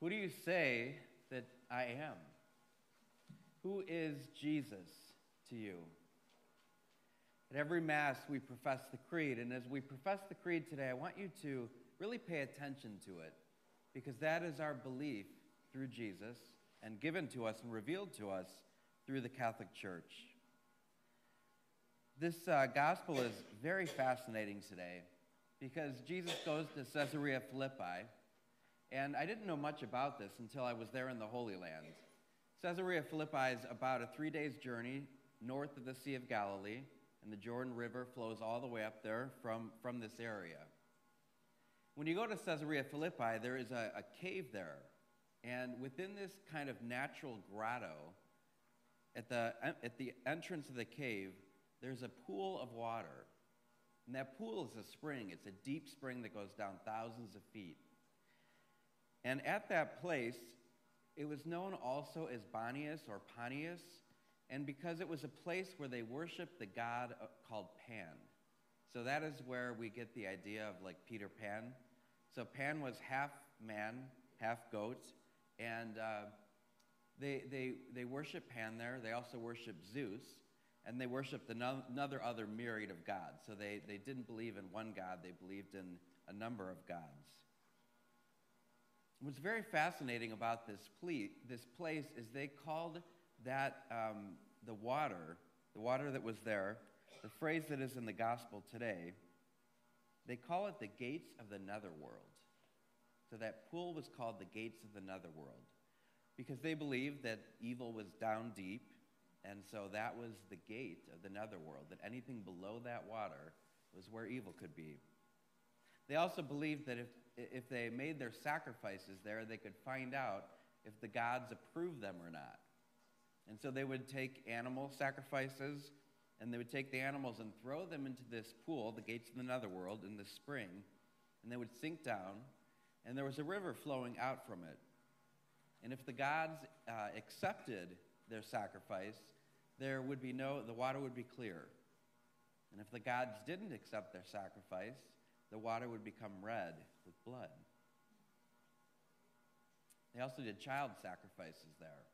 Who do you say that I am? Who is Jesus to you? At every Mass, we profess the Creed, and as we profess the Creed today, I want you to really pay attention to it because that is our belief through Jesus and given to us and revealed to us through the Catholic Church. This uh, gospel is very fascinating today because Jesus goes to Caesarea Philippi, and I didn't know much about this until I was there in the Holy Land. Caesarea Philippi is about a three days journey north of the Sea of Galilee, and the Jordan River flows all the way up there from, from this area. When you go to Caesarea Philippi, there is a, a cave there, and within this kind of natural grotto, at the, at the entrance of the cave, there's a pool of water. And that pool is a spring. It's a deep spring that goes down thousands of feet. And at that place, it was known also as Banias or Panias, and because it was a place where they worshiped the god uh, called Pan. So that is where we get the idea of like Peter Pan. So Pan was half man, half goat, and uh, they, they, they worship Pan there. They also worship Zeus, and they worshiped another other myriad of gods. So they, they didn't believe in one God, they believed in a number of gods. What's very fascinating about this, ple- this place is they called that um, the water, the water that was there, the phrase that is in the gospel today, they call it the gates of the netherworld. So that pool was called the gates of the netherworld because they believed that evil was down deep, and so that was the gate of the netherworld, that anything below that water was where evil could be. They also believed that if, if they made their sacrifices there, they could find out if the gods approved them or not. And so they would take animal sacrifices, and they would take the animals and throw them into this pool, the gates of the netherworld, in this spring, and they would sink down, and there was a river flowing out from it. And if the gods uh, accepted their sacrifice, there would be no, the water would be clear. And if the gods didn't accept their sacrifice, the water would become red with blood. They also did child sacrifices there.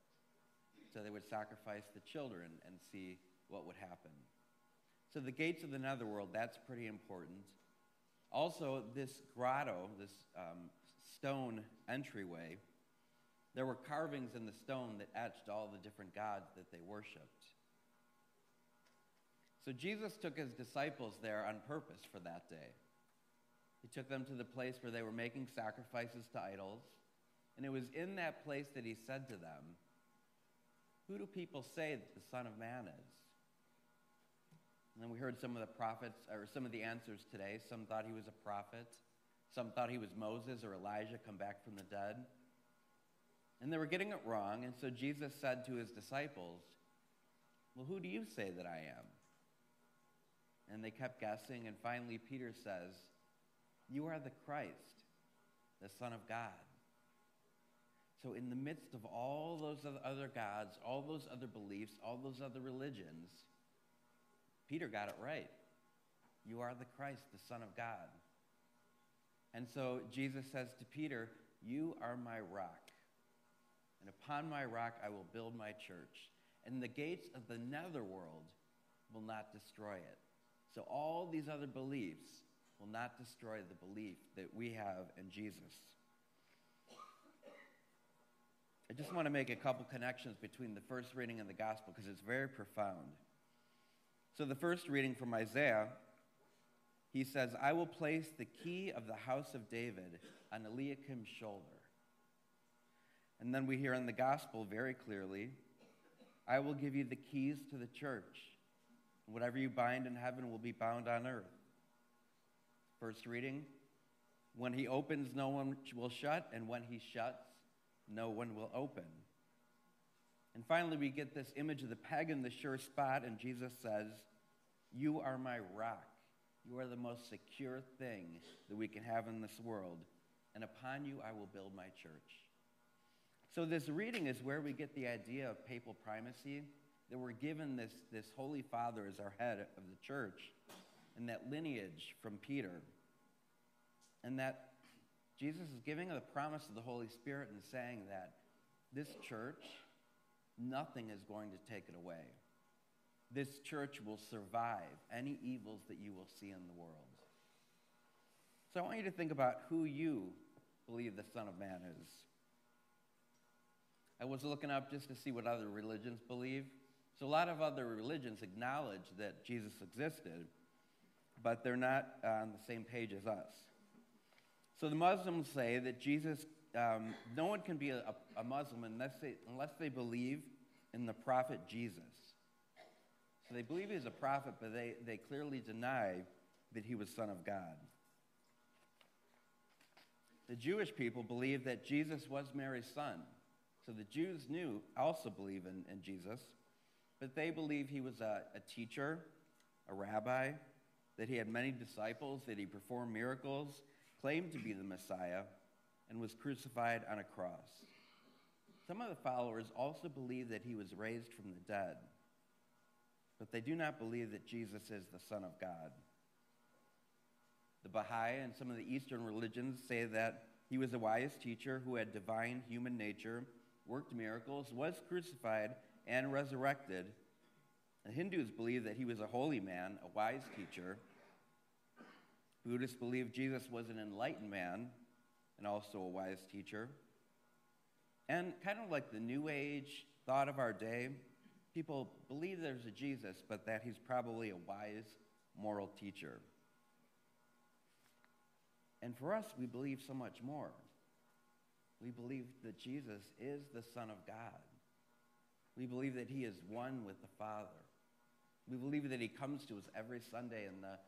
So they would sacrifice the children and see what would happen. So the gates of the netherworld, that's pretty important. Also, this grotto, this um, stone entryway, there were carvings in the stone that etched all the different gods that they worshiped. So Jesus took his disciples there on purpose for that day. He took them to the place where they were making sacrifices to idols. And it was in that place that he said to them, Who do people say that the Son of Man is? And then we heard some of the prophets, or some of the answers today. Some thought he was a prophet, some thought he was Moses or Elijah come back from the dead. And they were getting it wrong, and so Jesus said to his disciples, Well, who do you say that I am? And they kept guessing, and finally Peter says, You are the Christ, the Son of God. So, in the midst of all those other gods, all those other beliefs, all those other religions, Peter got it right. You are the Christ, the Son of God. And so Jesus says to Peter, You are my rock and upon my rock I will build my church, and the gates of the netherworld will not destroy it. So all these other beliefs will not destroy the belief that we have in Jesus. I just want to make a couple connections between the first reading and the gospel because it's very profound. So, the first reading from Isaiah, he says, I will place the key of the house of David on Eliakim's shoulder. And then we hear in the gospel very clearly I will give you the keys to the church. Whatever you bind in heaven will be bound on earth. First reading When he opens, no one will shut, and when he shuts, no one will open. And finally, we get this image of the peg in the sure spot, and Jesus says, You are my rock. You are the most secure thing that we can have in this world, and upon you I will build my church. So, this reading is where we get the idea of papal primacy, that we're given this, this Holy Father as our head of the church, and that lineage from Peter. And that Jesus is giving the promise of the Holy Spirit and saying that this church, nothing is going to take it away. This church will survive any evils that you will see in the world. So I want you to think about who you believe the Son of Man is. I was looking up just to see what other religions believe. So a lot of other religions acknowledge that Jesus existed, but they're not on the same page as us. So the Muslims say that Jesus, um, no one can be a, a Muslim unless they, unless they believe in the prophet Jesus. So they believe he's a prophet, but they, they clearly deny that he was Son of God. The Jewish people believe that Jesus was Mary's son. So the Jews knew, also believe in, in Jesus, but they believe he was a, a teacher, a rabbi, that he had many disciples, that he performed miracles, claimed to be the Messiah, and was crucified on a cross. Some of the followers also believe that he was raised from the dead, but they do not believe that Jesus is the Son of God. The Baha'i and some of the Eastern religions say that he was a wise teacher who had divine human nature, worked miracles, was crucified, and resurrected. The Hindus believe that he was a holy man, a wise teacher. Buddhists believe Jesus was an enlightened man and also a wise teacher. And kind of like the New Age thought of our day, people believe there's a Jesus, but that he's probably a wise moral teacher. And for us, we believe so much more. We believe that Jesus is the Son of God. We believe that he is one with the Father. We believe that he comes to us every Sunday and the,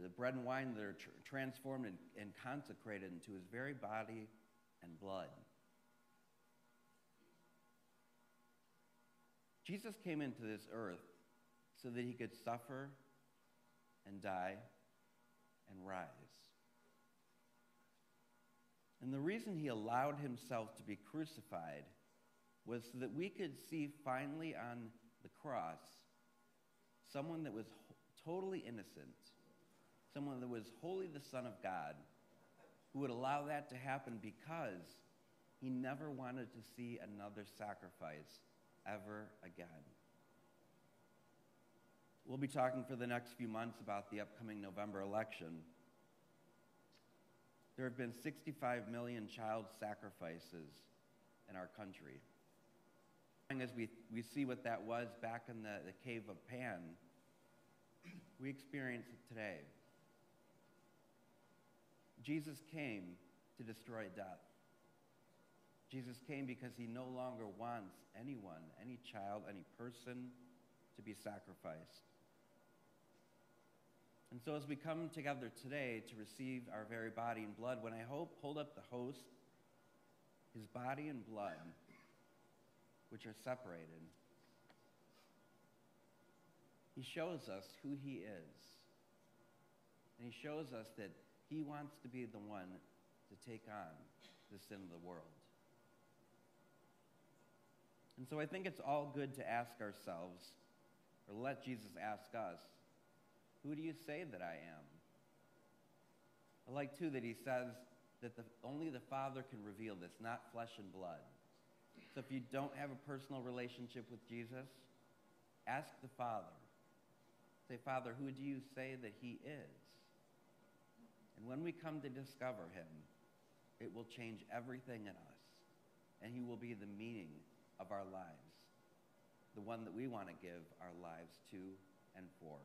the bread and wine that are tr- transformed and, and consecrated into his very body and blood. Jesus came into this earth so that he could suffer and die and rise. And the reason he allowed himself to be crucified was so that we could see finally on the cross someone that was totally innocent, someone that was wholly the Son of God, who would allow that to happen because he never wanted to see another sacrifice ever again. We'll be talking for the next few months about the upcoming November election. There have been 65 million child sacrifices in our country. As we, we see what that was back in the, the cave of Pan, we experience it today. Jesus came to destroy death. Jesus came because he no longer wants anyone, any child, any person to be sacrificed. And so, as we come together today to receive our very body and blood, when I hope, hold up the host, his body and blood, which are separated, he shows us who he is. And he shows us that he wants to be the one to take on the sin of the world. And so I think it's all good to ask ourselves, or let Jesus ask us, who do you say that I am? I like, too, that he says that the, only the Father can reveal this, not flesh and blood. So if you don't have a personal relationship with Jesus, ask the Father. Say, Father, who do you say that he is? And when we come to discover him, it will change everything in us. And he will be the meaning of our lives, the one that we want to give our lives to and for.